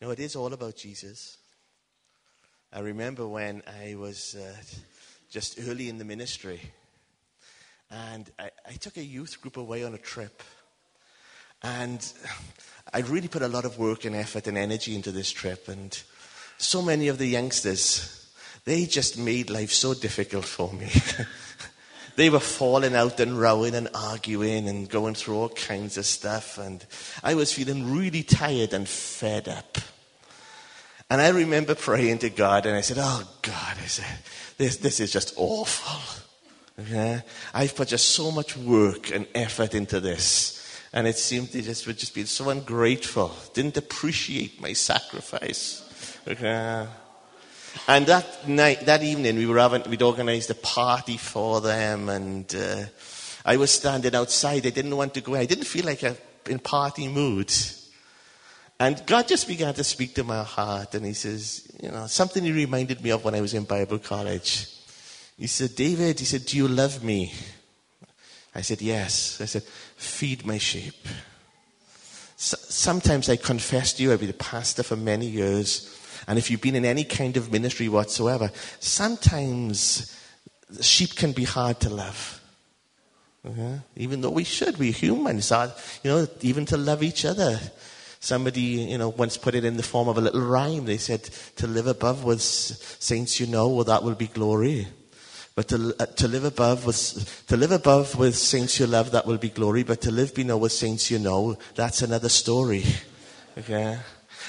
Know, it is all about Jesus. I remember when I was uh, just early in the ministry, and I, I took a youth group away on a trip. And I really put a lot of work and effort and energy into this trip. And so many of the youngsters, they just made life so difficult for me. they were falling out and rowing and arguing and going through all kinds of stuff. And I was feeling really tired and fed up. And I remember praying to God and I said, Oh God, I said, this, this is just awful. Okay? I've put just so much work and effort into this. And it seemed they just would just be so ungrateful, didn't appreciate my sacrifice. Okay? And that night, that evening, we were having, we'd organized a party for them, and uh, I was standing outside. I didn't want to go. I didn't feel like a in party mood. And God just began to speak to my heart, and He says, you know, something He reminded me of when I was in Bible college. He said, David, He said, do you love me? I said, yes. I said, feed my sheep. So, sometimes I confess to you, I've been a pastor for many years, and if you've been in any kind of ministry whatsoever, sometimes sheep can be hard to love. Even though we should, we're humans, you know, even to love each other. Somebody, you know, once put it in the form of a little rhyme. They said, to live above with saints you know, well, that will be glory. But to, uh, to live above with, to live above with saints you love, that will be glory. But to live below with saints you know, that's another story. Okay?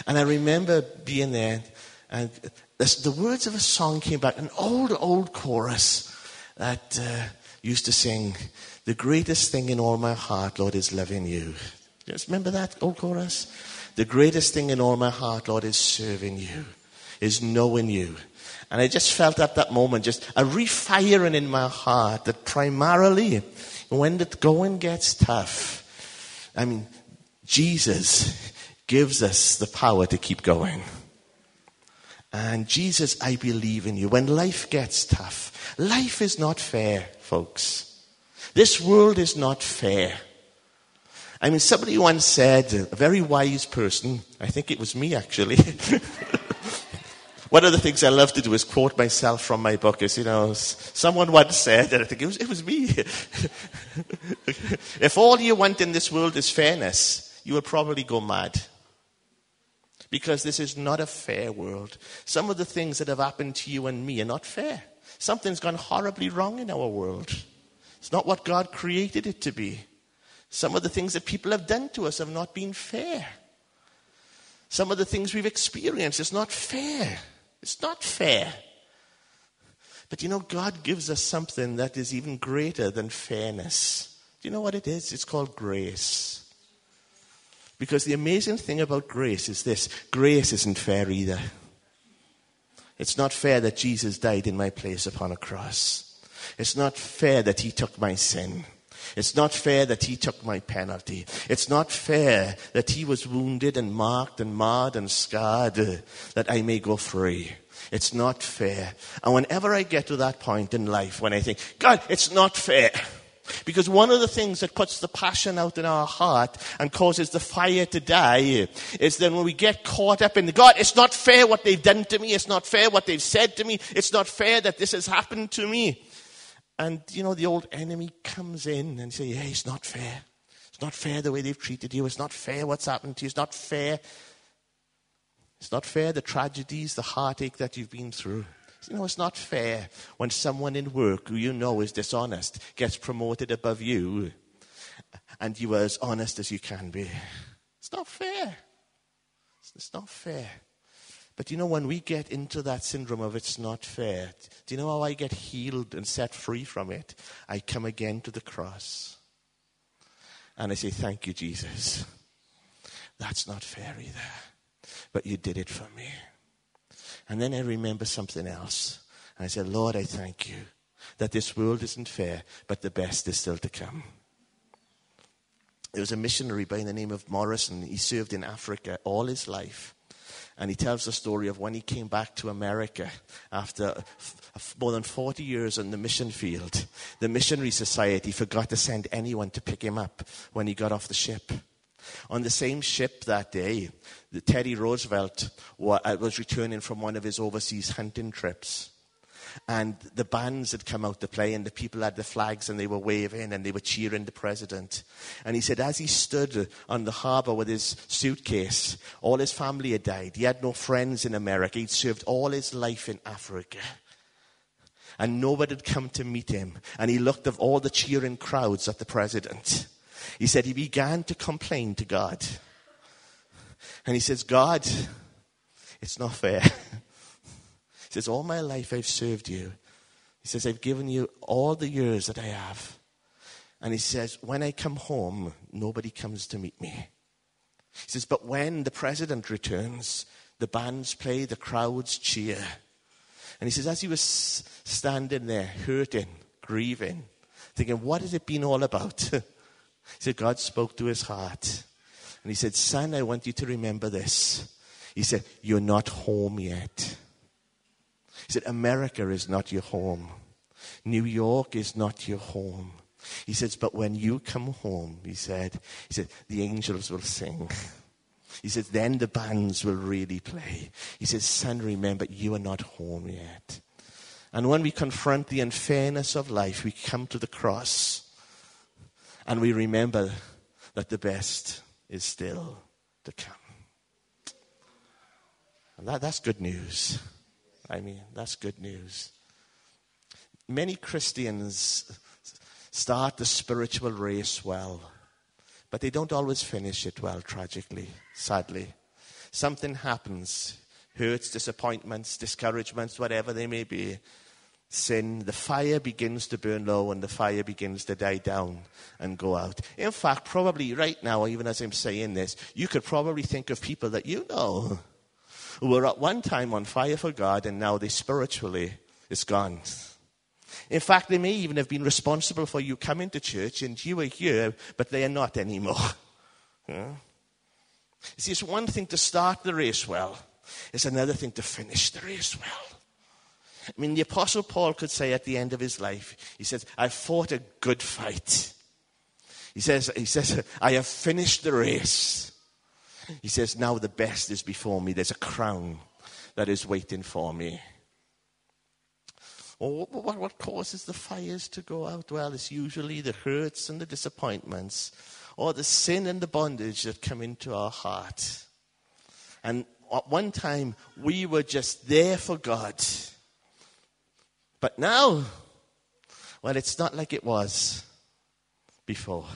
And I remember being there, and this, the words of a song came back, an old, old chorus that uh, used to sing, The greatest thing in all my heart, Lord, is loving you. you just remember that old chorus? The greatest thing in all my heart, Lord, is serving you, is knowing you. And I just felt at that moment just a refiring in my heart that primarily, when the going gets tough, I mean, Jesus gives us the power to keep going. And Jesus, I believe in you. When life gets tough, life is not fair, folks. This world is not fair. I mean, somebody once said, a very wise person, I think it was me actually. One of the things I love to do is quote myself from my book. Is you know, someone once said, and I think it was, it was me. if all you want in this world is fairness, you will probably go mad because this is not a fair world. Some of the things that have happened to you and me are not fair. Something's gone horribly wrong in our world. It's not what God created it to be. Some of the things that people have done to us have not been fair. Some of the things we've experienced is not fair. It's not fair. But you know, God gives us something that is even greater than fairness. Do you know what it is? It's called grace. Because the amazing thing about grace is this grace isn't fair either. It's not fair that Jesus died in my place upon a cross. It's not fair that he took my sin. It's not fair that he took my penalty. It's not fair that he was wounded and marked and marred and scarred uh, that I may go free. It's not fair. And whenever I get to that point in life when I think, God, it's not fair. Because one of the things that puts the passion out in our heart and causes the fire to die is then when we get caught up in the God, it's not fair what they've done to me. It's not fair what they've said to me. It's not fair that this has happened to me. And, you know, the old enemy comes in and say, hey, it's not fair. It's not fair the way they've treated you. It's not fair what's happened to you. It's not fair. It's not fair the tragedies, the heartache that you've been through. You know, it's not fair when someone in work who you know is dishonest gets promoted above you and you are as honest as you can be. It's not fair. It's not fair. But you know, when we get into that syndrome of it's not fair, do you know how I get healed and set free from it? I come again to the cross. And I say, Thank you, Jesus. That's not fair either. But you did it for me. And then I remember something else. I said, Lord, I thank you that this world isn't fair, but the best is still to come. There was a missionary by the name of Morrison. He served in Africa all his life. And he tells the story of when he came back to America after more than 40 years on the mission field. The missionary society forgot to send anyone to pick him up when he got off the ship. On the same ship that day, Teddy Roosevelt uh, was returning from one of his overseas hunting trips. And the bands had come out to play, and the people had the flags, and they were waving, and they were cheering the president. And he said, as he stood on the harbor with his suitcase, all his family had died. He had no friends in America. He'd served all his life in Africa. And nobody had come to meet him. And he looked at all the cheering crowds at the president. He said he began to complain to God. And he says, God, it's not fair. He says, All my life I've served you. He says, I've given you all the years that I have. And he says, When I come home, nobody comes to meet me. He says, But when the president returns, the bands play, the crowds cheer. And he says, As he was standing there, hurting, grieving, thinking, What has it been all about? he said, God spoke to his heart. And he said, Son, I want you to remember this. He said, You're not home yet. He said, America is not your home. New York is not your home. He says, but when you come home, he said, he said, the angels will sing. He says, then the bands will really play. He says, son, remember, you are not home yet. And when we confront the unfairness of life, we come to the cross and we remember that the best is still to come. And that, that's good news. I mean, that's good news. Many Christians start the spiritual race well, but they don't always finish it well, tragically, sadly. Something happens hurts, disappointments, discouragements, whatever they may be. Sin, the fire begins to burn low and the fire begins to die down and go out. In fact, probably right now, even as I'm saying this, you could probably think of people that you know who were at one time on fire for God and now they spiritually is gone. In fact, they may even have been responsible for you coming to church and you were here, but they are not anymore. Yeah? See, it's one thing to start the race well, it's another thing to finish the race well. I mean, the Apostle Paul could say at the end of his life, he says, I fought a good fight. He says, he says, I have finished the race. He says, Now the best is before me. There's a crown that is waiting for me. Well, what, what causes the fires to go out? Well, it's usually the hurts and the disappointments, or the sin and the bondage that come into our heart. And at one time, we were just there for God. But now, well, it's not like it was before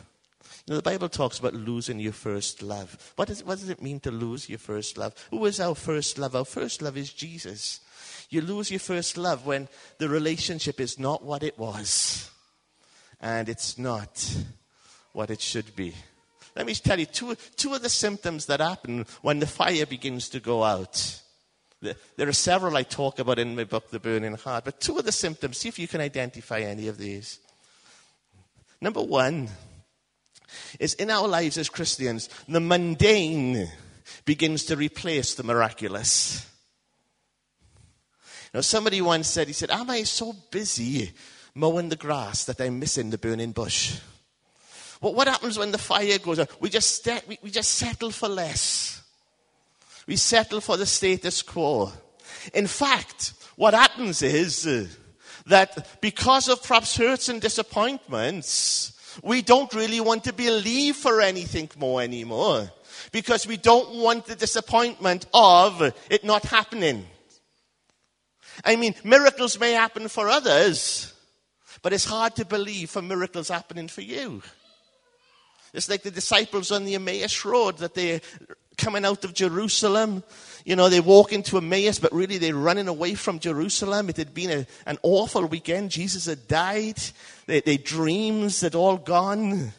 You know, the Bible talks about losing your first love. What, is, what does it mean to lose your first love? Who is our first love? Our first love is Jesus. You lose your first love when the relationship is not what it was, and it's not what it should be. Let me tell you two, two of the symptoms that happen when the fire begins to go out. There are several I talk about in my book, The Burning Heart, but two of the symptoms, see if you can identify any of these. Number one, is in our lives as Christians, the mundane begins to replace the miraculous. Now, somebody once said, he said, Am I so busy mowing the grass that I'm missing the burning bush? Well, what happens when the fire goes out? We just, we, we just settle for less. We settle for the status quo. In fact, what happens is uh, that because of perhaps hurts and disappointments, we don't really want to believe for anything more anymore because we don't want the disappointment of it not happening. I mean, miracles may happen for others, but it's hard to believe for miracles happening for you. It's like the disciples on the Emmaus Road that they're coming out of Jerusalem. You know, they walk into Emmaus, but really they're running away from Jerusalem. It had been a, an awful weekend. Jesus had died. Their, dreams had all gone.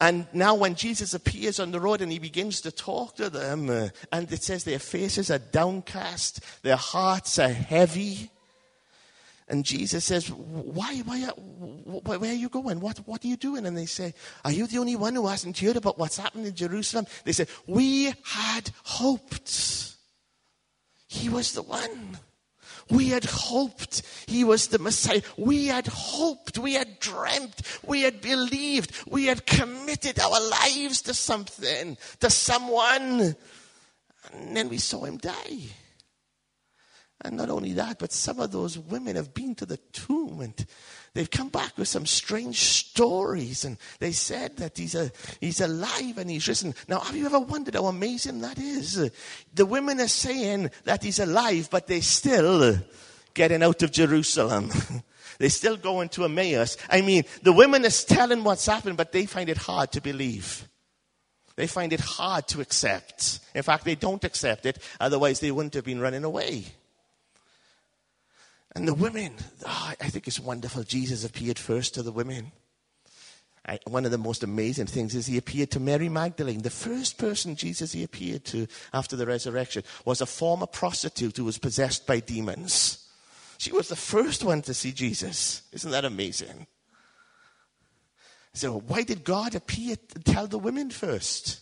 And now, when Jesus appears on the road and he begins to talk to them, uh, and it says their faces are downcast, their hearts are heavy. And Jesus says, why, why, uh, why, where are you going? What, what are you doing? And they say, are you the only one who hasn't heard about what's happened in Jerusalem? They say, we had hoped. He was the one. We had hoped he was the Messiah. We had hoped. We had dreamt. We had believed. We had committed our lives to something, to someone. And then we saw him die. And not only that, but some of those women have been to the tomb and they've come back with some strange stories. And they said that he's, a, he's alive and he's risen. Now, have you ever wondered how amazing that is? The women are saying that he's alive, but they're still getting out of Jerusalem. they're still going to Emmaus. I mean, the women are telling what's happened, but they find it hard to believe. They find it hard to accept. In fact, they don't accept it, otherwise, they wouldn't have been running away. And the women, oh, I think it's wonderful. Jesus appeared first to the women. I, one of the most amazing things is he appeared to Mary Magdalene. The first person Jesus he appeared to after the resurrection was a former prostitute who was possessed by demons. She was the first one to see Jesus. Isn't that amazing? So, why did God appear to tell the women first?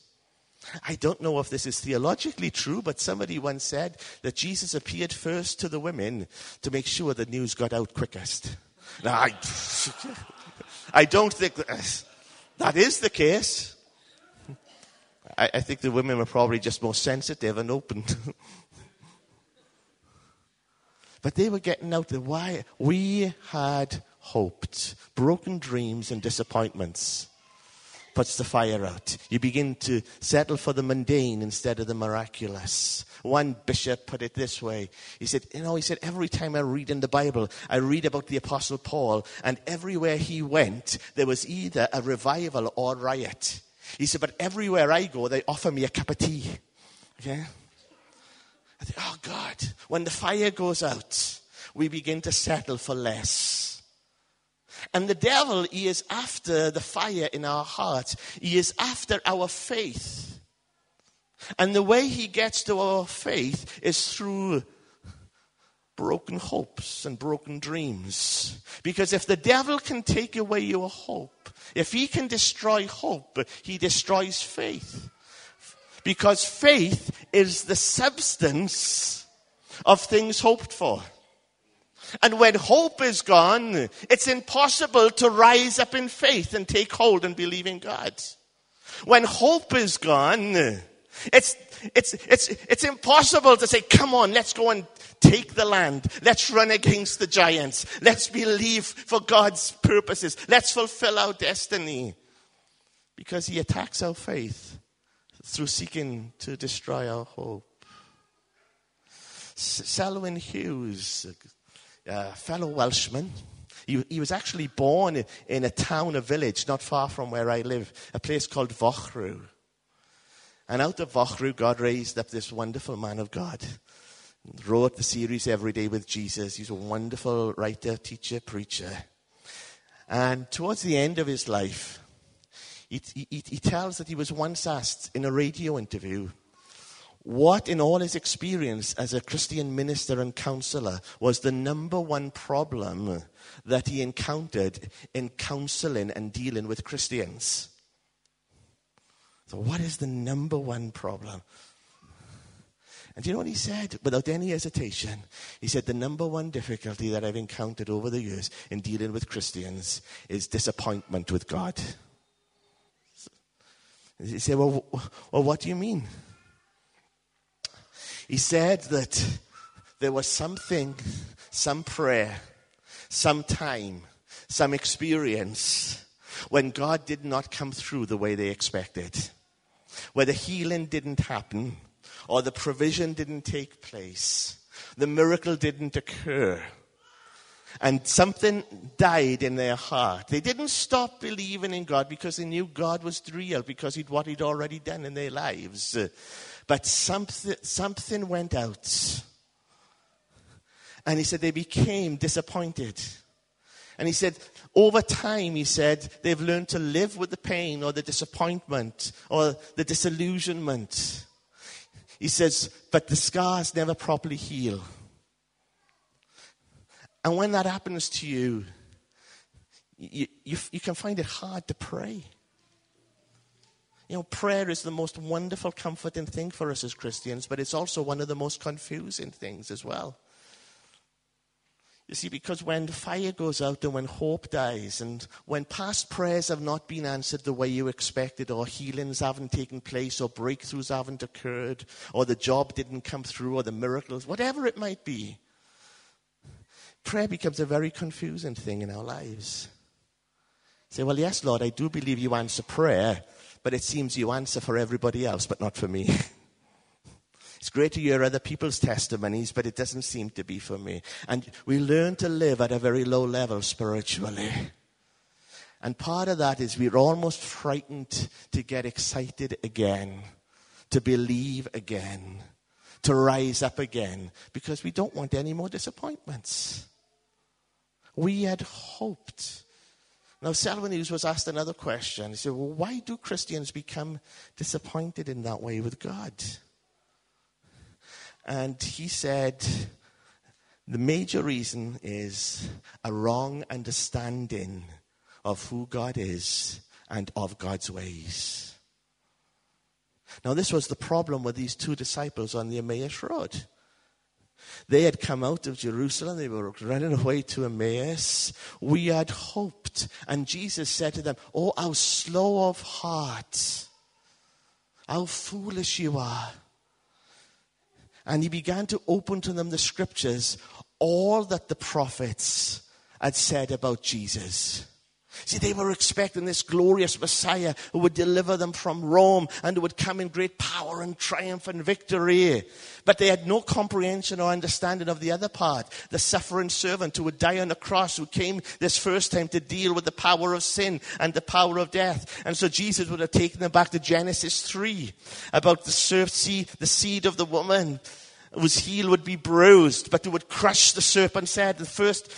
I don't know if this is theologically true, but somebody once said that Jesus appeared first to the women to make sure the news got out quickest. Now, I, I don't think that, that is the case. I, I think the women were probably just more sensitive and open. but they were getting out the why we had hoped, broken dreams and disappointments puts the fire out. You begin to settle for the mundane instead of the miraculous. One bishop put it this way. He said, you know, he said, every time I read in the Bible, I read about the apostle Paul, and everywhere he went, there was either a revival or riot. He said, but everywhere I go, they offer me a cup of tea. Okay? I think, oh God, when the fire goes out, we begin to settle for less. And the devil, he is after the fire in our hearts. He is after our faith. And the way he gets to our faith is through broken hopes and broken dreams. Because if the devil can take away your hope, if he can destroy hope, he destroys faith. Because faith is the substance of things hoped for. And when hope is gone, it's impossible to rise up in faith and take hold and believe in God. When hope is gone, it's, it's, it's, it's impossible to say, come on, let's go and take the land. Let's run against the giants. Let's believe for God's purposes. Let's fulfill our destiny. Because he attacks our faith through seeking to destroy our hope. Selwyn Hughes, uh, fellow Welshman. He, he, was actually born in, a town, a village not far from where I live, a place called Fochriw. And out of Fochriw, God raised up this wonderful man of God. Wrote the series Every Day with Jesus. He's a wonderful writer, teacher, preacher. And towards the end of his life, he, he, he tells that he was once asked in a radio interview what in all his experience as a Christian minister and counselor was the number one problem that he encountered in counseling and dealing with Christians. So, what is the number one problem? And do you know what he said? Without any hesitation, he said, The number one difficulty that I've encountered over the years in dealing with Christians is disappointment with God. He said, Well, well what do you mean? He said that there was something, some prayer, some time, some experience when God did not come through the way they expected, where the healing didn't happen, or the provision didn't take place, the miracle didn't occur. And something died in their heart. They didn't stop believing in God because they knew God was real, because he'd what he'd already done in their lives. But something, something went out. And he said they became disappointed. And he said, over time, he said, they've learned to live with the pain or the disappointment or the disillusionment. He says, but the scars never properly heal. And when that happens to you, you, you, you can find it hard to pray. You know, prayer is the most wonderful, comforting thing for us as Christians, but it's also one of the most confusing things as well. You see, because when fire goes out and when hope dies, and when past prayers have not been answered the way you expected, or healings haven't taken place, or breakthroughs haven't occurred, or the job didn't come through, or the miracles, whatever it might be, prayer becomes a very confusing thing in our lives. Say, well, yes, Lord, I do believe you answer prayer, but it seems you answer for everybody else, but not for me. It's great to hear other people's testimonies, but it doesn't seem to be for me. And we learn to live at a very low level spiritually. And part of that is we're almost frightened to get excited again, to believe again, to rise up again, because we don't want any more disappointments. We had hoped. Now, Selwyn was asked another question. He said, Well, why do Christians become disappointed in that way with God? And he said, the major reason is a wrong understanding of who God is and of God's ways. Now, this was the problem with these two disciples on the Emmaus Road. They had come out of Jerusalem, they were running away to Emmaus. We had hoped. And Jesus said to them, Oh, how slow of heart, how foolish you are. And he began to open to them the scriptures, all that the prophets had said about Jesus. See, they were expecting this glorious Messiah who would deliver them from Rome and who would come in great power and triumph and victory. But they had no comprehension or understanding of the other part. The suffering servant who would die on the cross, who came this first time to deal with the power of sin and the power of death. And so Jesus would have taken them back to Genesis 3 about the serpent seed, the seed of the woman whose heel would be bruised, but who would crush the serpent's head. The first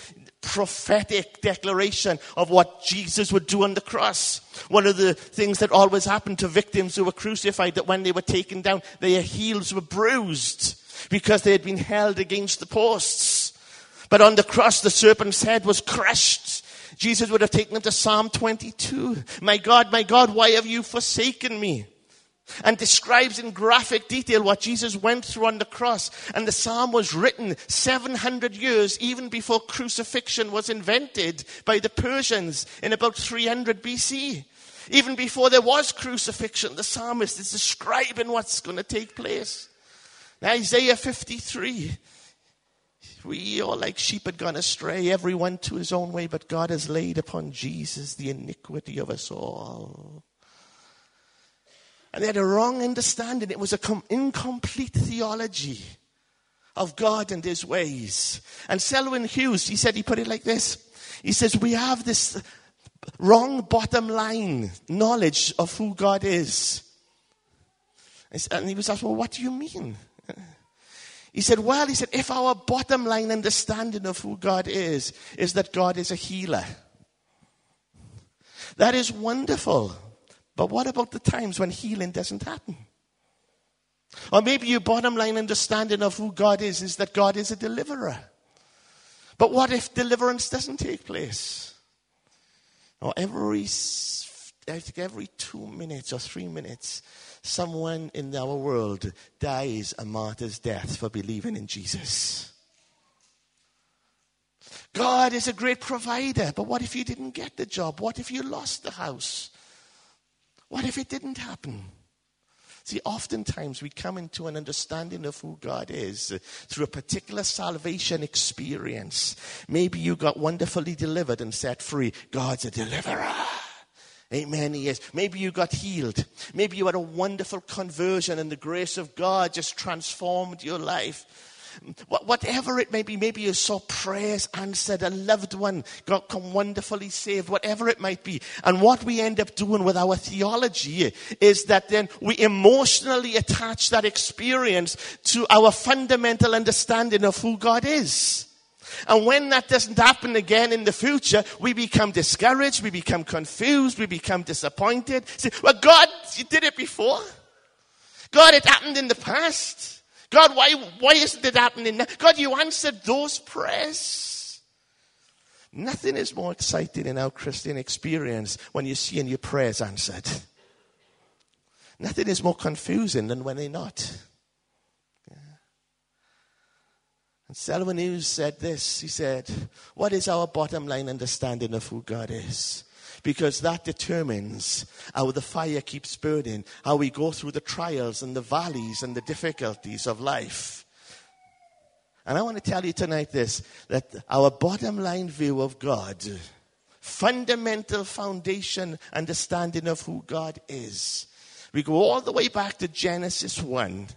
prophetic declaration of what Jesus would do on the cross. One of the things that always happened to victims who were crucified, that when they were taken down, their heels were bruised because they had been held against the posts. But on the cross, the serpent's head was crushed. Jesus would have taken them to Psalm 22. My God, my God, why have you forsaken me? And describes in graphic detail what Jesus went through on the cross. And the psalm was written 700 years even before crucifixion was invented by the Persians in about 300 BC. Even before there was crucifixion, the psalmist is describing what's going to take place. Now, Isaiah 53. We all like sheep had gone astray, everyone to his own way, but God has laid upon Jesus the iniquity of us all. And they had a wrong understanding. It was an incomplete theology of God and his ways. And Selwyn Hughes, he said, he put it like this. He says, we have this wrong bottom line knowledge of who God is. And he was asked, well, what do you mean? He said, well, he said, if our bottom line understanding of who God is, is that God is a healer. That is wonderful. But what about the times when healing doesn't happen? Or maybe your bottom line understanding of who God is is that God is a deliverer. But what if deliverance doesn't take place? Or every, I think every two minutes or three minutes, someone in our world dies a martyr's death for believing in Jesus. God is a great provider, but what if you didn't get the job? What if you lost the house? What if it didn't happen? See, oftentimes we come into an understanding of who God is through a particular salvation experience. Maybe you got wonderfully delivered and set free. God's a deliverer. Amen, he is. Maybe you got healed. Maybe you had a wonderful conversion and the grace of God just transformed your life. Whatever it may be, maybe you saw prayers answered, a loved one got come wonderfully saved, whatever it might be. And what we end up doing with our theology is that then we emotionally attach that experience to our fundamental understanding of who God is. And when that doesn't happen again in the future, we become discouraged, we become confused, we become disappointed. Say, well, God, you did it before. God, it happened in the past. God, why, why isn't it happening now? God, you answered those prayers. Nothing is more exciting in our Christian experience when you're seeing your prayers answered. Nothing is more confusing than when they're not. Yeah. Selwyn Hughes said this. He said, What is our bottom line understanding of who God is? Because that determines how the fire keeps burning, how we go through the trials and the valleys and the difficulties of life. And I want to tell you tonight this that our bottom line view of God, fundamental foundation understanding of who God is, we go all the way back to Genesis 1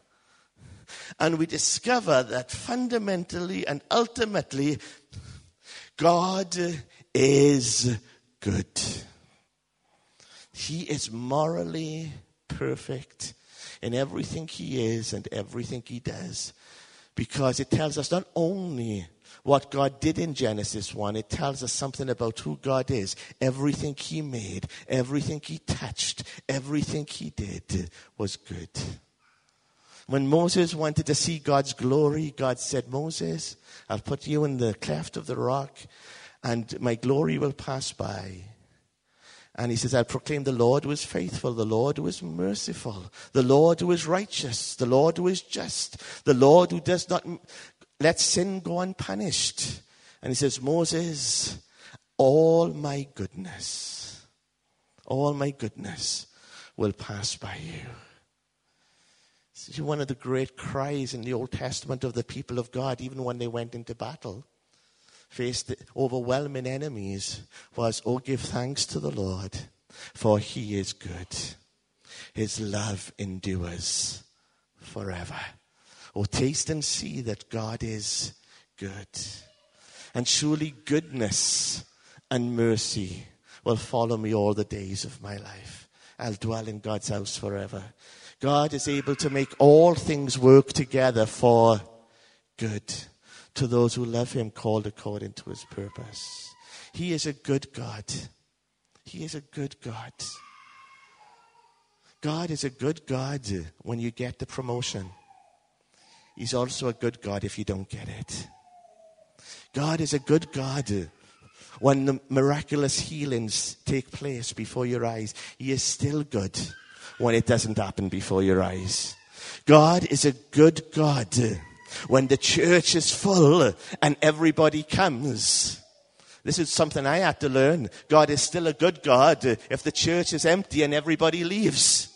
and we discover that fundamentally and ultimately, God is good. He is morally perfect in everything he is and everything he does. Because it tells us not only what God did in Genesis 1, it tells us something about who God is. Everything he made, everything he touched, everything he did was good. When Moses wanted to see God's glory, God said, Moses, I'll put you in the cleft of the rock and my glory will pass by. And he says, I proclaim the Lord who is faithful, the Lord who is merciful, the Lord who is righteous, the Lord who is just, the Lord who does not let sin go unpunished. And he says, Moses, all my goodness, all my goodness will pass by you. This is one of the great cries in the Old Testament of the people of God, even when they went into battle, faced overwhelming enemies, was, Oh, give thanks to the Lord, for he is good. His love endures forever. Oh, taste and see that God is good. And surely goodness and mercy will follow me all the days of my life. I'll dwell in God's house forever. God is able to make all things work together for good to those who love Him, called according to His purpose. He is a good God. He is a good God. God is a good God when you get the promotion. He's also a good God if you don't get it. God is a good God when the miraculous healings take place before your eyes. He is still good when it doesn't happen before your eyes. God is a good God when the church is full and everybody comes. This is something I had to learn. God is still a good God if the church is empty and everybody leaves.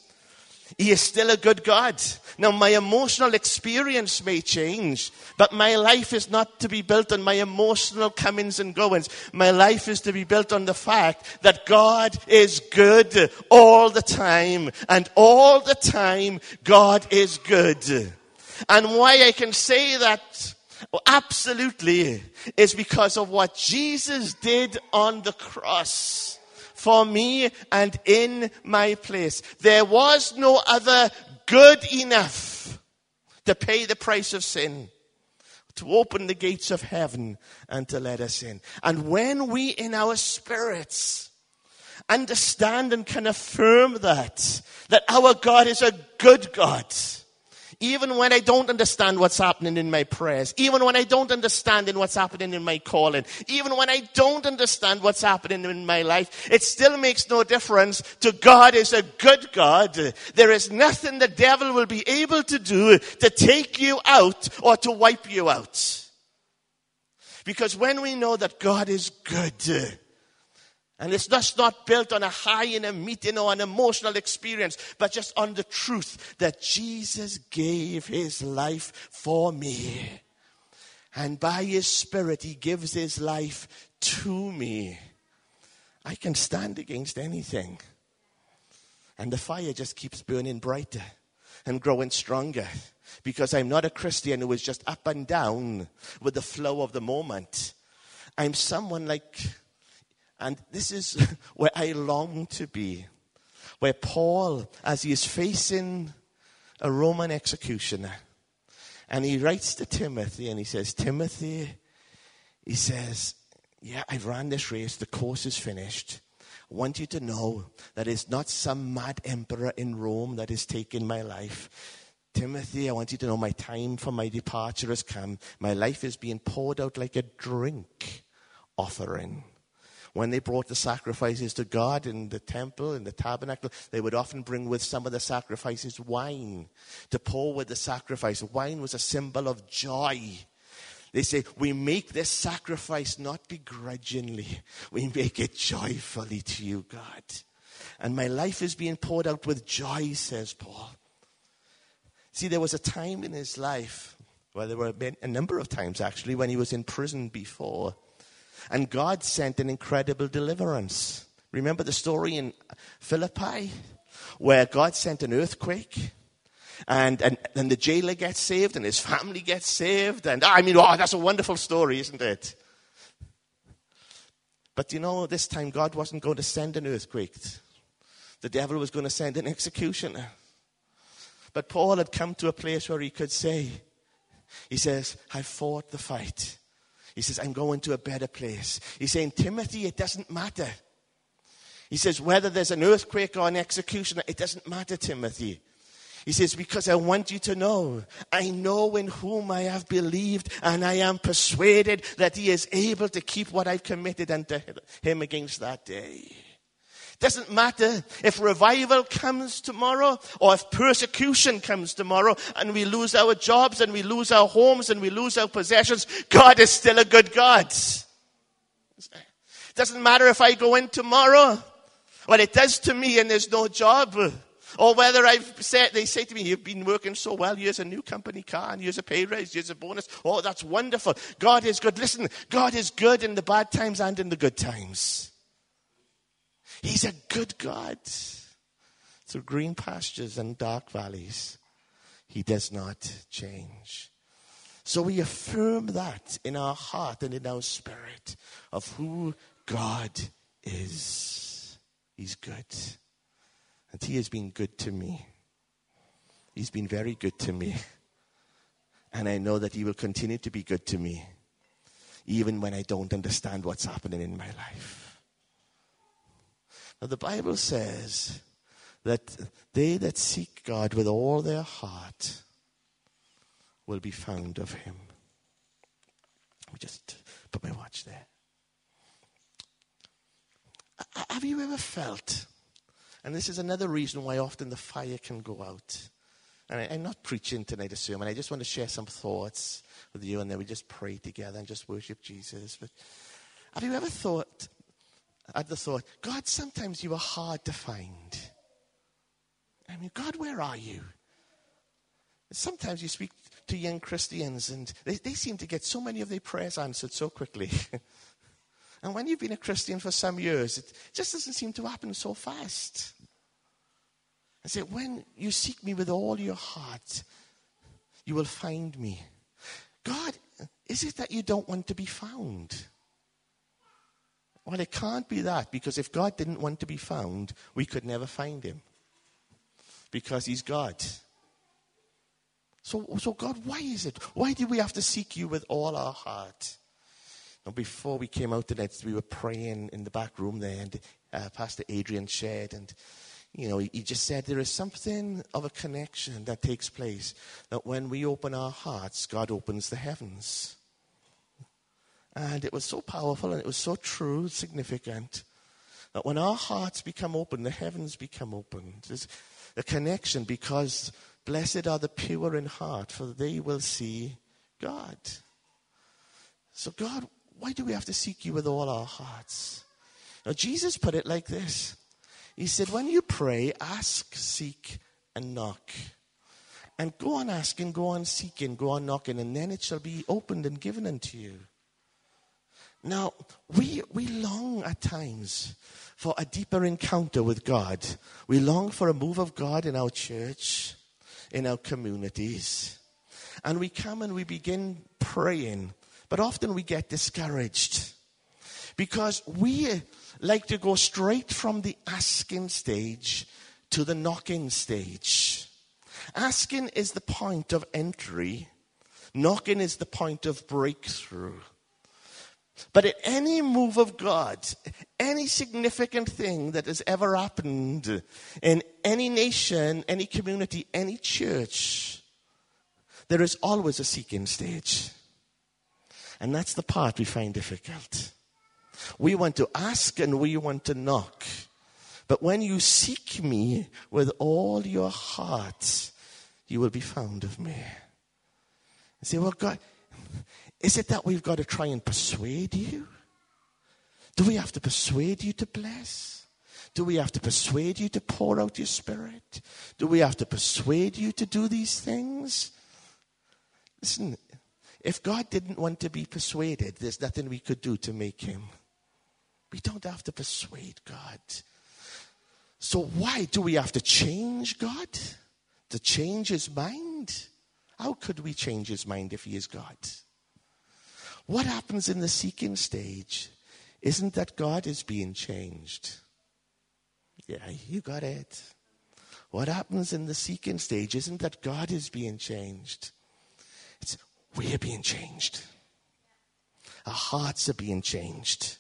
He is still a good God. Now, my emotional experience may change, but my life is not to be built on my emotional comings and goings. My life is to be built on the fact that God is good all the time, and all the time, God is good. And why I can say that absolutely is because of what Jesus did on the cross for me and in my place. There was no other good enough to pay the price of sin, to open the gates of heaven and to let us in. And when we in our spirits understand and can affirm that, that our God is a good God, even when I don't understand what's happening in my prayers, even when I don't understand in what's happening in my calling, even when I don't understand what's happening in my life, it still makes no difference to God is a good God. There is nothing the devil will be able to do to take you out or to wipe you out. Because when we know that God is good, and it's just not built on a high in a meeting or an emotional experience, but just on the truth that Jesus gave his life for me. And by his spirit, he gives his life to me. I can stand against anything. And the fire just keeps burning brighter and growing stronger because I'm not a Christian who is just up and down with the flow of the moment. I'm someone like and this is where I long to be. Where Paul, as he is facing a Roman executioner, and he writes to Timothy and he says, Timothy, he says, Yeah, I've ran this race, the course is finished. I want you to know that it's not some mad emperor in Rome that is taking my life. Timothy, I want you to know my time for my departure has come. My life is being poured out like a drink offering. When they brought the sacrifices to God in the temple, in the tabernacle, they would often bring with some of the sacrifices wine to pour with the sacrifice. Wine was a symbol of joy. They say, We make this sacrifice not begrudgingly, we make it joyfully to you, God. And my life is being poured out with joy, says Paul. See, there was a time in his life, well, there were a number of times actually, when he was in prison before. And God sent an incredible deliverance. Remember the story in Philippi where God sent an earthquake and, and, and the jailer gets saved and his family gets saved. And I mean, oh, that's a wonderful story, isn't it? But you know, this time God wasn't going to send an earthquake. The devil was going to send an executioner. But Paul had come to a place where he could say, he says, I fought the fight. He says, I'm going to a better place. He's saying, Timothy, it doesn't matter. He says, whether there's an earthquake or an execution, it doesn't matter, Timothy. He says, Because I want you to know, I know in whom I have believed, and I am persuaded that he is able to keep what I've committed unto him against that day. Doesn't matter if revival comes tomorrow or if persecution comes tomorrow and we lose our jobs and we lose our homes and we lose our possessions. God is still a good God. Doesn't matter if I go in tomorrow. Well, it does to me and there's no job. Or whether I've said, they say to me, you've been working so well, here's a new company car and here's a pay raise, here's a bonus. Oh, that's wonderful. God is good. Listen, God is good in the bad times and in the good times. He's a good God. Through green pastures and dark valleys, He does not change. So we affirm that in our heart and in our spirit of who God is. He's good. And He has been good to me. He's been very good to me. And I know that He will continue to be good to me, even when I don't understand what's happening in my life. Now, the Bible says that they that seek God with all their heart will be found of him. Let me just put my watch there. Have you ever felt, and this is another reason why often the fire can go out. And I, am not preaching tonight a sermon. I just want to share some thoughts with you, and then we just pray together and just worship Jesus. But have you ever thought at the thought, God, sometimes you are hard to find. I mean, God, where are you? Sometimes you speak to young Christians and they, they seem to get so many of their prayers answered so quickly. and when you've been a Christian for some years, it just doesn't seem to happen so fast. I say, when you seek me with all your heart, you will find me. God, is it that you don't want to be found? Well, it can't be that because if God didn't want to be found, we could never find him because he's God. So, so God, why is it? Why do we have to seek you with all our heart? Now, before we came out tonight, we were praying in the back room there, and uh, Pastor Adrian shared, and you know, he, he just said there is something of a connection that takes place that when we open our hearts, God opens the heavens. And it was so powerful and it was so true, significant, that when our hearts become open, the heavens become open. There's a connection because blessed are the pure in heart, for they will see God. So, God, why do we have to seek you with all our hearts? Now, Jesus put it like this He said, When you pray, ask, seek, and knock. And go on asking, go on seeking, go on knocking, and then it shall be opened and given unto you. Now, we, we long at times for a deeper encounter with God. We long for a move of God in our church, in our communities. And we come and we begin praying, but often we get discouraged because we like to go straight from the asking stage to the knocking stage. Asking is the point of entry, knocking is the point of breakthrough. But at any move of God, any significant thing that has ever happened in any nation, any community, any church, there is always a seeking stage. And that's the part we find difficult. We want to ask and we want to knock. But when you seek me with all your heart, you will be found of me. You say, well, God, Is it that we've got to try and persuade you? Do we have to persuade you to bless? Do we have to persuade you to pour out your spirit? Do we have to persuade you to do these things? Listen, if God didn't want to be persuaded, there's nothing we could do to make him. We don't have to persuade God. So why do we have to change God? To change his mind? How could we change his mind if he is God? What happens in the seeking stage isn't that God is being changed. Yeah, you got it. What happens in the seeking stage isn't that God is being changed. It's we're being changed. Our hearts are being changed.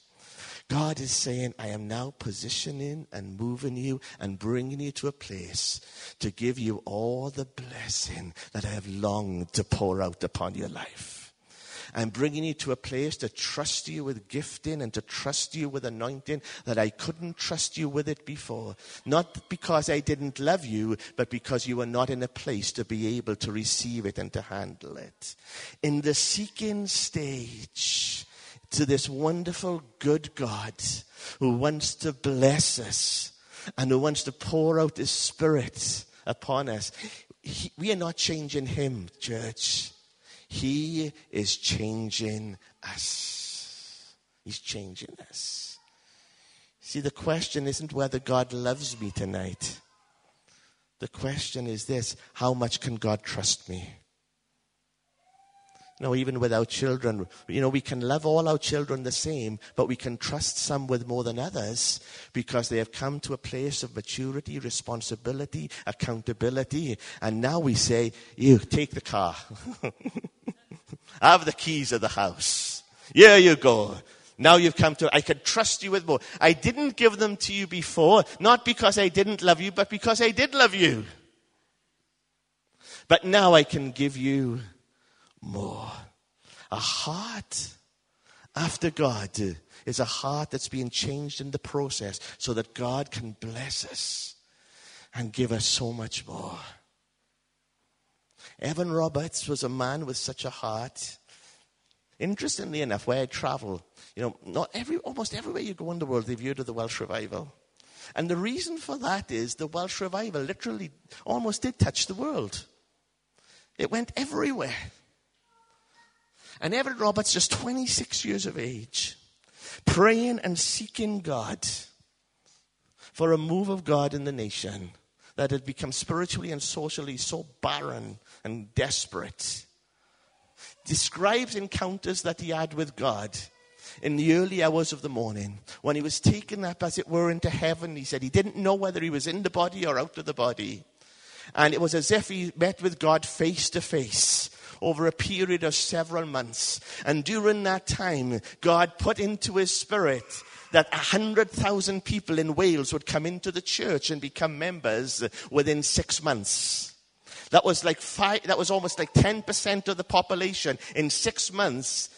God is saying, I am now positioning and moving you and bringing you to a place to give you all the blessing that I have longed to pour out upon your life. I'm bringing you to a place to trust you with gifting and to trust you with anointing that I couldn't trust you with it before. Not because I didn't love you, but because you were not in a place to be able to receive it and to handle it. In the seeking stage, to this wonderful, good God who wants to bless us and who wants to pour out his spirit upon us. He, we are not changing him, church. He is changing us. He's changing us. See, the question isn't whether God loves me tonight. The question is this how much can God trust me? You know, even with our children, you know, we can love all our children the same, but we can trust some with more than others because they have come to a place of maturity, responsibility, accountability. And now we say, you take the car. I have the keys of the house. Here you go. Now you've come to, I can trust you with more. I didn't give them to you before, not because I didn't love you, but because I did love you. But now I can give you more. A heart after God is a heart that's being changed in the process so that God can bless us and give us so much more. Evan Roberts was a man with such a heart. Interestingly enough, where I travel, you know, not every, almost everywhere you go in the world, they've heard of the Welsh revival. And the reason for that is the Welsh revival literally almost did touch the world. It went everywhere. And Evan Roberts, just 26 years of age, praying and seeking God for a move of God in the nation that had become spiritually and socially so barren and desperate. Describes encounters that he had with God in the early hours of the morning when he was taken up, as it were, into heaven. He said he didn't know whether he was in the body or out of the body. And it was as if he met with God face to face over a period of several months. And during that time, God put into his spirit that 100,000 people in Wales would come into the church and become members within six months. That was like five, that was almost like 10% of the population in six months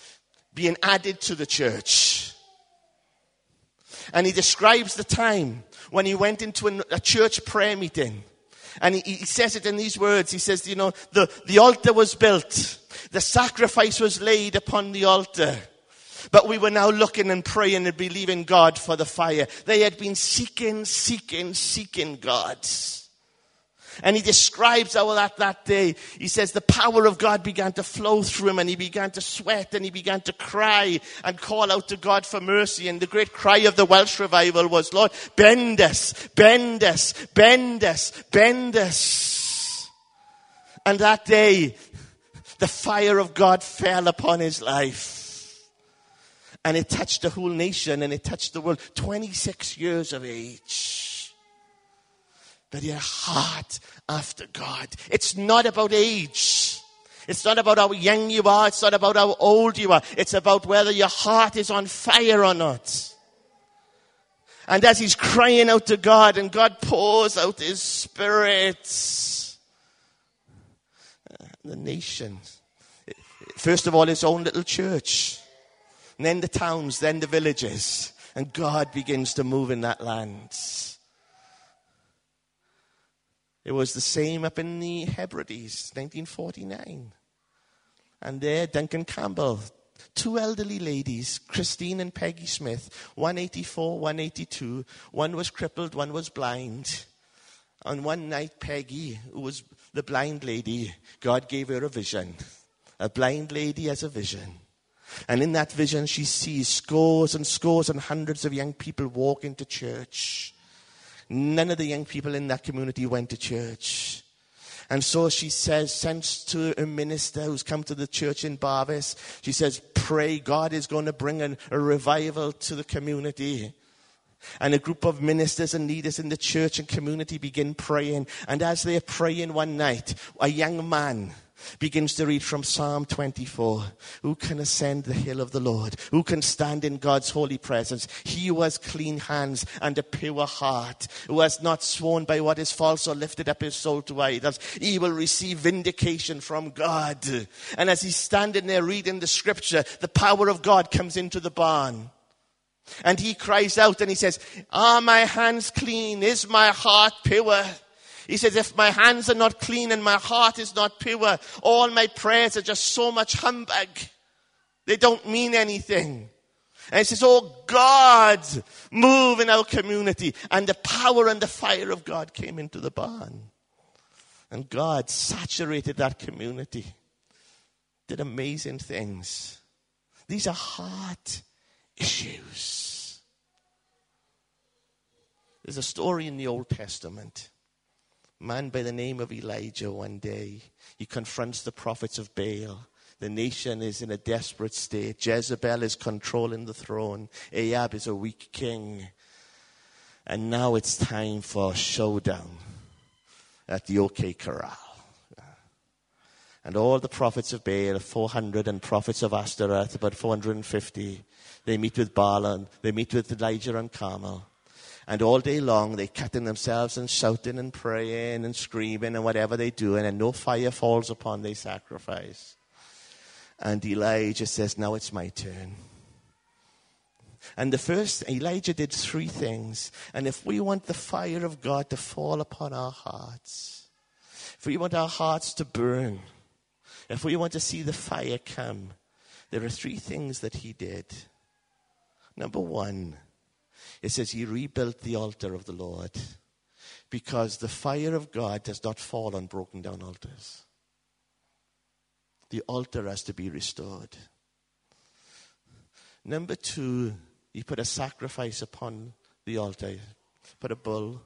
being added to the church. And he describes the time when he went into a, a church prayer meeting and he, he says it in these words. He says, you know, the, the altar was built. The sacrifice was laid upon the altar. But we were now looking and praying and believing God for the fire. They had been seeking, seeking, seeking God. And he describes how that, that day, he says the power of God began to flow through him and he began to sweat and he began to cry and call out to God for mercy. And the great cry of the Welsh revival was, Lord, bend us, bend us, bend us, bend us. And that day, the fire of God fell upon his life. And it touched the whole nation and it touched the world. 26 years of age but your heart after God. It's not about age. It's not about how young you are. It's not about how old you are. It's about whether your heart is on fire or not. And as he's crying out to God and God pours out his spirit, uh, the nation, first of all, his own little church, and then the towns, then the villages, and God begins to move in that land. It was the same up in the Hebrides, 1949. And there, Duncan Campbell, two elderly ladies, Christine and Peggy Smith, 184, 182. One was crippled, one was blind. On one night, Peggy, who was the blind lady, God gave her a vision. A blind lady has a vision. And in that vision, she sees scores and scores and hundreds of young people walk into church. None of the young people in that community went to church. And so she says, sends to a minister who's come to the church in Barvas. She says, pray God is going to bring an, a revival to the community. And a group of ministers and leaders in the church and community begin praying. And as they're praying one night, a young man begins to read from Psalm 24. Who can ascend the hill of the Lord? Who can stand in God's holy presence? He who has clean hands and a pure heart, who has not sworn by what is false or lifted up his soul to idols, he will receive vindication from God. And as he's standing there reading the scripture, the power of God comes into the barn. And he cries out and he says, Are my hands clean? Is my heart pure? He says, if my hands are not clean and my heart is not pure, all my prayers are just so much humbug. They don't mean anything. And he says, Oh God, move in our community. And the power and the fire of God came into the barn. And God saturated that community, did amazing things. These are heart issues. There's a story in the Old Testament man by the name of Elijah one day. He confronts the prophets of Baal. The nation is in a desperate state. Jezebel is controlling the throne. Ahab is a weak king. And now it's time for a showdown at the OK Corral. And all the prophets of Baal, 400, and prophets of Ashtaroth, about 450, they meet with Baal they meet with Elijah and Carmel. And all day long, they cutting themselves and shouting and praying and screaming and whatever they doing and no fire falls upon their sacrifice. And Elijah says, Now it's my turn. And the first, Elijah did three things. And if we want the fire of God to fall upon our hearts, if we want our hearts to burn, if we want to see the fire come, there are three things that he did. Number one, it says he rebuilt the altar of the Lord because the fire of God does not fall on broken down altars. The altar has to be restored. Number two, he put a sacrifice upon the altar, put a bull,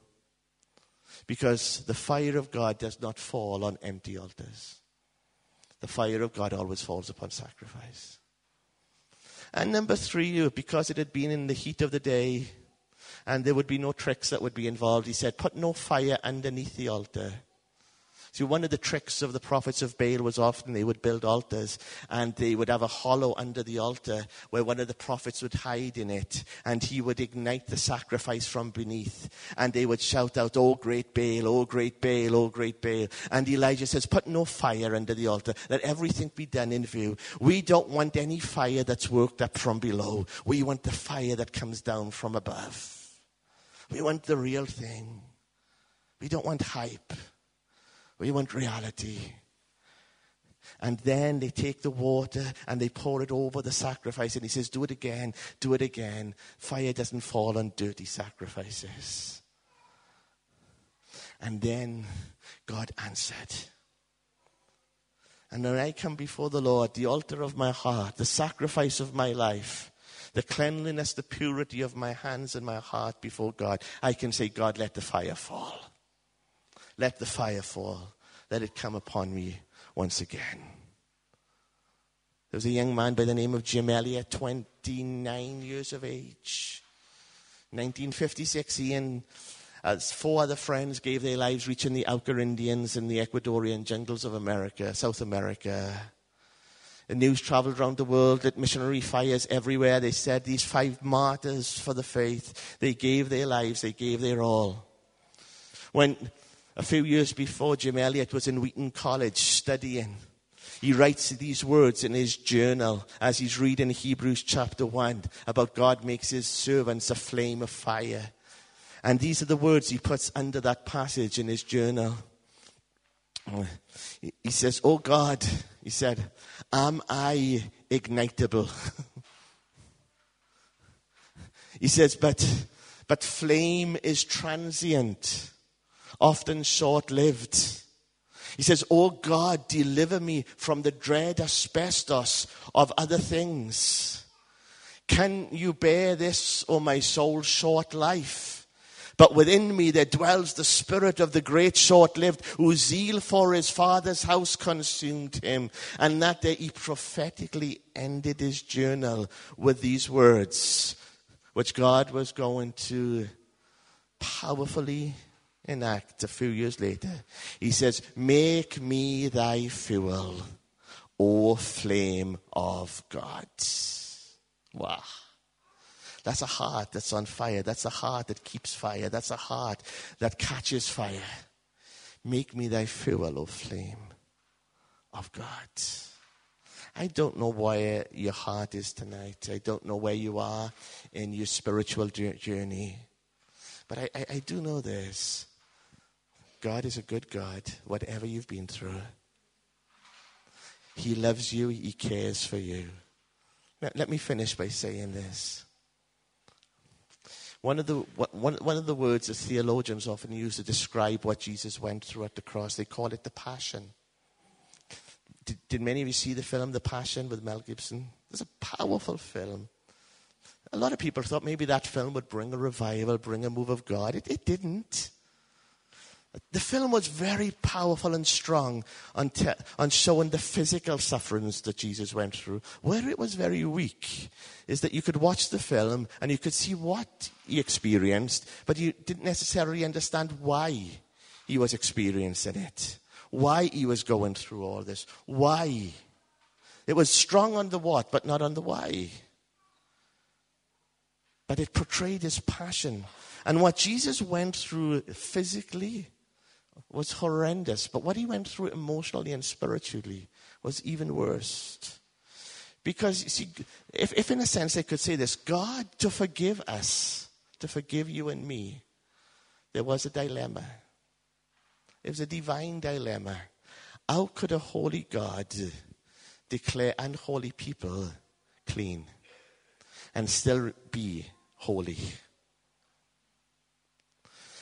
because the fire of God does not fall on empty altars. The fire of God always falls upon sacrifice. And number three, because it had been in the heat of the day, and there would be no tricks that would be involved. He said, Put no fire underneath the altar. See, one of the tricks of the prophets of Baal was often they would build altars and they would have a hollow under the altar where one of the prophets would hide in it and he would ignite the sacrifice from beneath. And they would shout out, Oh, great Baal, oh, great Baal, oh, great Baal. And Elijah says, Put no fire under the altar. Let everything be done in view. We don't want any fire that's worked up from below. We want the fire that comes down from above. We want the real thing. We don't want hype. We want reality. And then they take the water and they pour it over the sacrifice. And he says, Do it again, do it again. Fire doesn't fall on dirty sacrifices. And then God answered. And when I come before the Lord, the altar of my heart, the sacrifice of my life, the cleanliness, the purity of my hands and my heart before God, I can say, God, let the fire fall. Let the fire fall. Let it come upon me once again. There was a young man by the name of Jim Elliot, 29 years of age. 1956, he and as four other friends gave their lives reaching the Auca Indians in the Ecuadorian jungles of America, South America. The news traveled around the world that missionary fires everywhere. They said these five martyrs for the faith, they gave their lives, they gave their all. When a few years before, Jim Elliot was in Wheaton College studying. He writes these words in his journal as he's reading Hebrews chapter 1 about God makes his servants a flame of fire. And these are the words he puts under that passage in his journal. He says, Oh God, he said, Am I ignitable? he says, But, but flame is transient, often short lived. He says, Oh God, deliver me from the dread asbestos of other things. Can you bear this, O my soul, short life? But within me there dwells the spirit of the great short lived, whose zeal for his father's house consumed him. And that day he prophetically ended his journal with these words, which God was going to powerfully enact a few years later. He says, Make me thy fuel, O flame of God. Wow. That's a heart that's on fire. That's a heart that keeps fire. That's a heart that catches fire. Make me thy fuel, O flame of God. I don't know where your heart is tonight. I don't know where you are in your spiritual journey. But I, I, I do know this God is a good God, whatever you've been through. He loves you, He cares for you. Let me finish by saying this. One of, the, one, one of the words that theologians often use to describe what Jesus went through at the cross, they call it the Passion. Did, did many of you see the film The Passion with Mel Gibson? It's a powerful film. A lot of people thought maybe that film would bring a revival, bring a move of God. It, it didn't. The film was very powerful and strong on, te- on showing the physical sufferings that Jesus went through. Where it was very weak is that you could watch the film and you could see what he experienced, but you didn't necessarily understand why he was experiencing it, why he was going through all this, why. It was strong on the what, but not on the why. But it portrayed his passion. And what Jesus went through physically, was horrendous, but what he went through emotionally and spiritually was even worse. Because, you see, if, if in a sense they could say this, God to forgive us, to forgive you and me, there was a dilemma. It was a divine dilemma. How could a holy God declare unholy people clean and still be holy?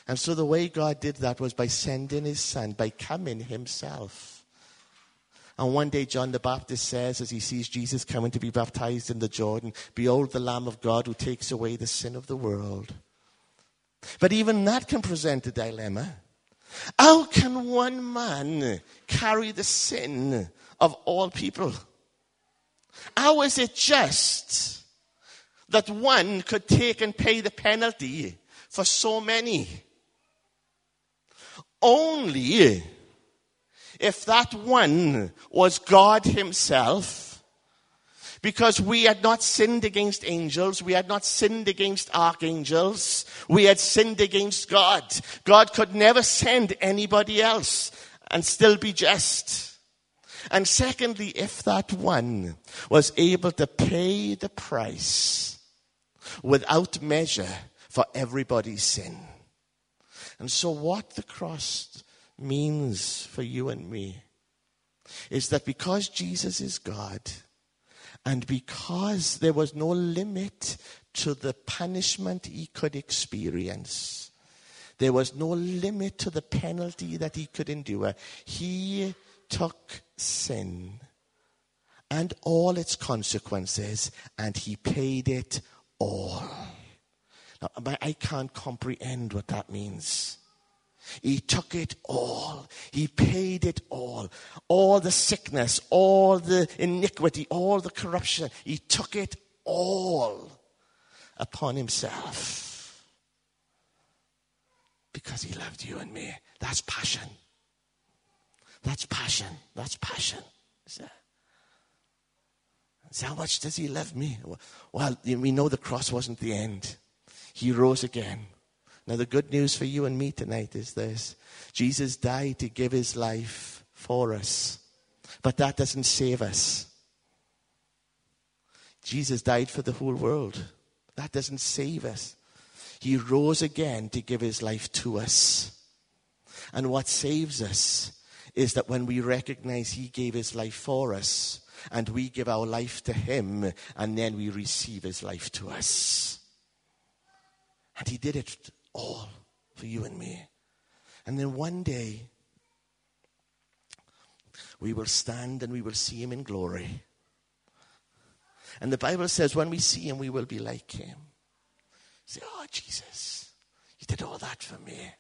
And so the way God did that was by sending his son, by coming himself. And one day John the Baptist says, as he sees Jesus coming to be baptized in the Jordan, Behold the Lamb of God who takes away the sin of the world. But even that can present a dilemma. How can one man carry the sin of all people? How is it just that one could take and pay the penalty for so many? Only if that one was God Himself. Because we had not sinned against angels, we had not sinned against archangels, we had sinned against God. God could never send anybody else and still be just. And secondly, if that one was able to pay the price without measure for everybody's sin. And so, what the cross means for you and me is that because Jesus is God, and because there was no limit to the punishment he could experience, there was no limit to the penalty that he could endure, he took sin and all its consequences and he paid it all. Now, I can't comprehend what that means. He took it all. He paid it all. All the sickness, all the iniquity, all the corruption. He took it all upon himself. Because he loved you and me. That's passion. That's passion. That's passion. So how much does he love me? Well, we know the cross wasn't the end. He rose again. Now, the good news for you and me tonight is this Jesus died to give his life for us, but that doesn't save us. Jesus died for the whole world. That doesn't save us. He rose again to give his life to us. And what saves us is that when we recognize He gave His life for us, and we give our life to Him, and then we receive His life to us. And He did it all for you and me. And then one day, we will stand and we will see Him in glory. And the Bible says when we see Him, we will be like Him. Say, oh, Jesus, you did all that for me.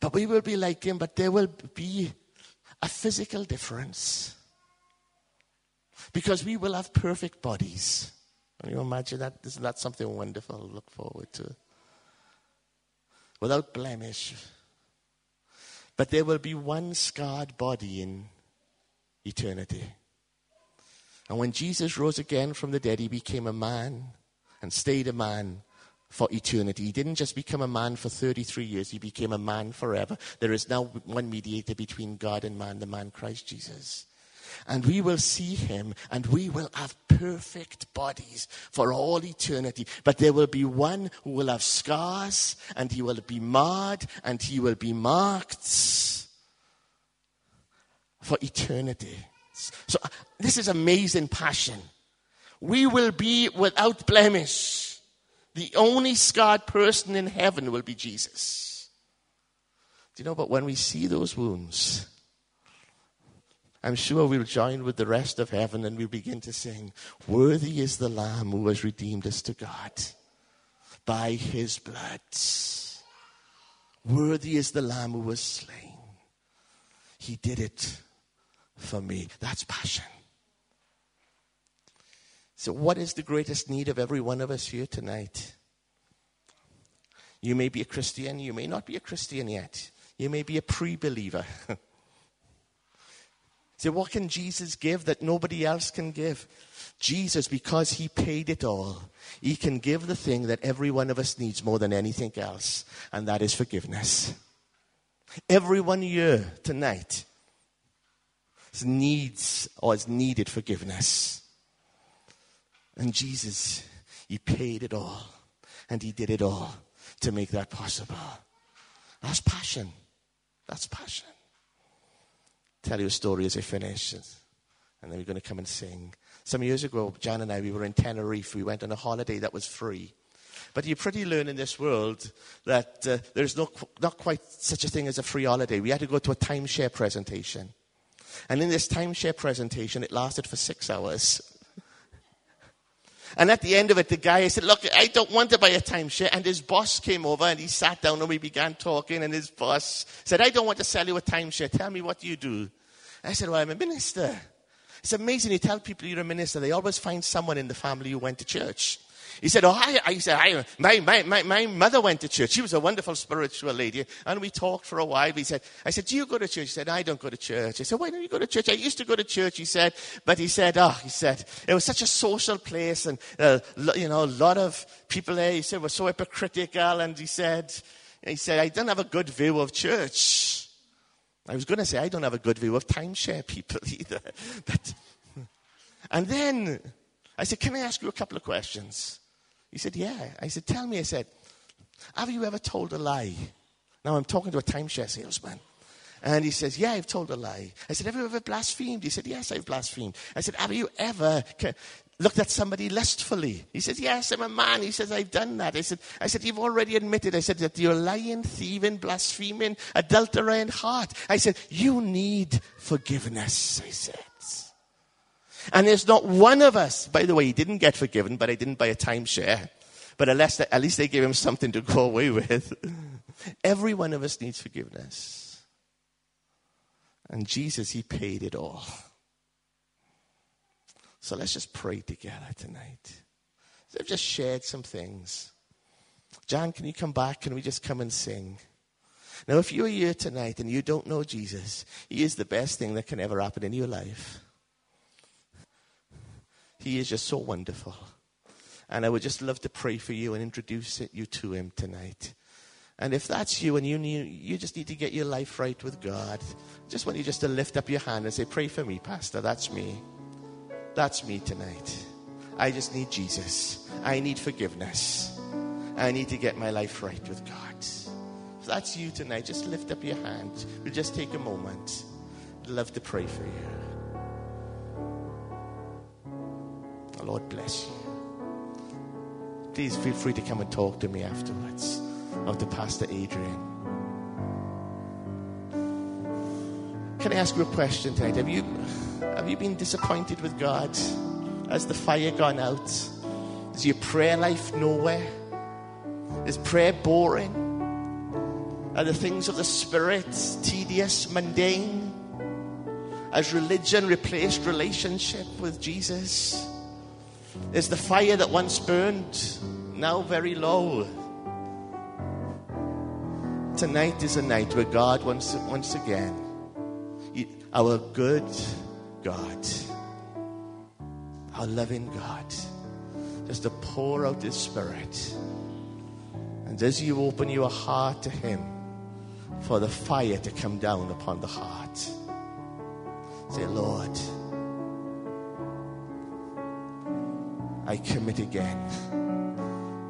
But we will be like Him, but there will be a physical difference. Because we will have perfect bodies. Can you imagine that? Isn't that something wonderful to look forward to? Without blemish. But there will be one scarred body in eternity. And when Jesus rose again from the dead, he became a man and stayed a man for eternity. He didn't just become a man for 33 years, he became a man forever. There is now one mediator between God and man, the man Christ Jesus. And we will see him and we will have perfect bodies for all eternity. But there will be one who will have scars and he will be marred and he will be marked for eternity. So uh, this is amazing passion. We will be without blemish. The only scarred person in heaven will be Jesus. Do you know, but when we see those wounds, I'm sure we'll join with the rest of heaven and we'll begin to sing, Worthy is the Lamb who has redeemed us to God by his blood. Worthy is the Lamb who was slain. He did it for me. That's passion. So, what is the greatest need of every one of us here tonight? You may be a Christian, you may not be a Christian yet. You may be a pre believer. so, what can Jesus give that nobody else can give? Jesus, because he paid it all, he can give the thing that every one of us needs more than anything else, and that is forgiveness. Everyone here tonight needs or has needed forgiveness. And Jesus, He paid it all. And He did it all to make that possible. That's passion. That's passion. Tell you a story as I finish. And then we're going to come and sing. Some years ago, Jan and I, we were in Tenerife. We went on a holiday that was free. But you pretty learn in this world that uh, there's no, not quite such a thing as a free holiday. We had to go to a timeshare presentation. And in this timeshare presentation, it lasted for six hours. And at the end of it, the guy said, Look, I don't want to buy a timeshare. And his boss came over and he sat down and we began talking. And his boss said, I don't want to sell you a timeshare. Tell me what you do. I said, Well, I'm a minister. It's amazing you tell people you're a minister, they always find someone in the family who went to church. He said, Oh, I, I said, I, my, my, my, my mother went to church. She was a wonderful spiritual lady. And we talked for a while. He said, I said, Do you go to church? He said, I don't go to church. I said, Why don't you go to church? I used to go to church, he said. But he said, Oh, he said, it was such a social place and, uh, you know, a lot of people there, he said, were so hypocritical. And he said, he said, I don't have a good view of church. I was going to say, I don't have a good view of timeshare people either. But, and then I said, Can I ask you a couple of questions? He said, Yeah. I said, Tell me. I said, Have you ever told a lie? Now I'm talking to a timeshare salesman. And he says, Yeah, I've told a lie. I said, Have you ever blasphemed? He said, Yes, I've blasphemed. I said, Have you ever looked at somebody lustfully? He says, Yes, I'm a man. He says, I've done that. I said, I said, You've already admitted. I said, that you're lying, thieving, blaspheming, adulterant heart. I said, You need forgiveness. I said. And there's not one of us, by the way, he didn't get forgiven, but I didn't buy a timeshare. But at least, at least they gave him something to go away with. Every one of us needs forgiveness. And Jesus, he paid it all. So let's just pray together tonight. So I've just shared some things. John, can you come back? Can we just come and sing? Now, if you're here tonight and you don't know Jesus, he is the best thing that can ever happen in your life. He is just so wonderful. And I would just love to pray for you and introduce you to him tonight. And if that's you and you need, you just need to get your life right with God, just want you just to lift up your hand and say, Pray for me, Pastor. That's me. That's me tonight. I just need Jesus. I need forgiveness. I need to get my life right with God. If that's you tonight, just lift up your hand. We'll just take a moment. I'd love to pray for you. The Lord bless you. Please feel free to come and talk to me afterwards of the Pastor Adrian. Can I ask you a question tonight? Have you, have you been disappointed with God? Has the fire gone out? Is your prayer life nowhere? Is prayer boring? Are the things of the Spirit tedious, mundane? Has religion replaced relationship with Jesus? Is the fire that once burned now very low? Tonight is a night where God once, once again our good God, our loving God, just to pour out His Spirit. And as you open your heart to Him, for the fire to come down upon the heart, say, Lord, I commit again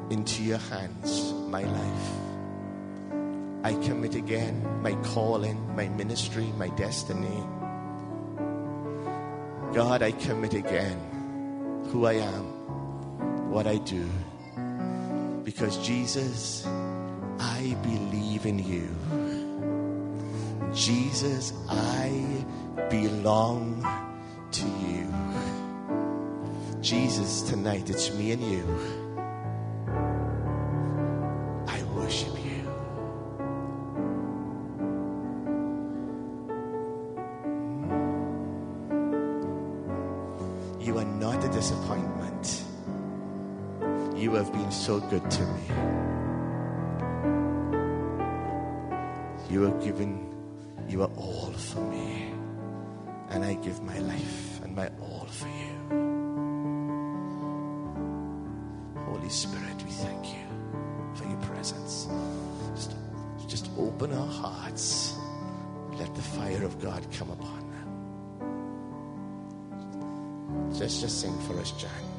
into your hands my life. I commit again my calling, my ministry, my destiny. God, I commit again who I am, what I do. Because Jesus, I believe in you. Jesus, I belong. Jesus, tonight it's me and you. I worship you. You are not a disappointment. You have been so good to me. You have given, you are all for me. And I give my life them. Just, sing for us, John.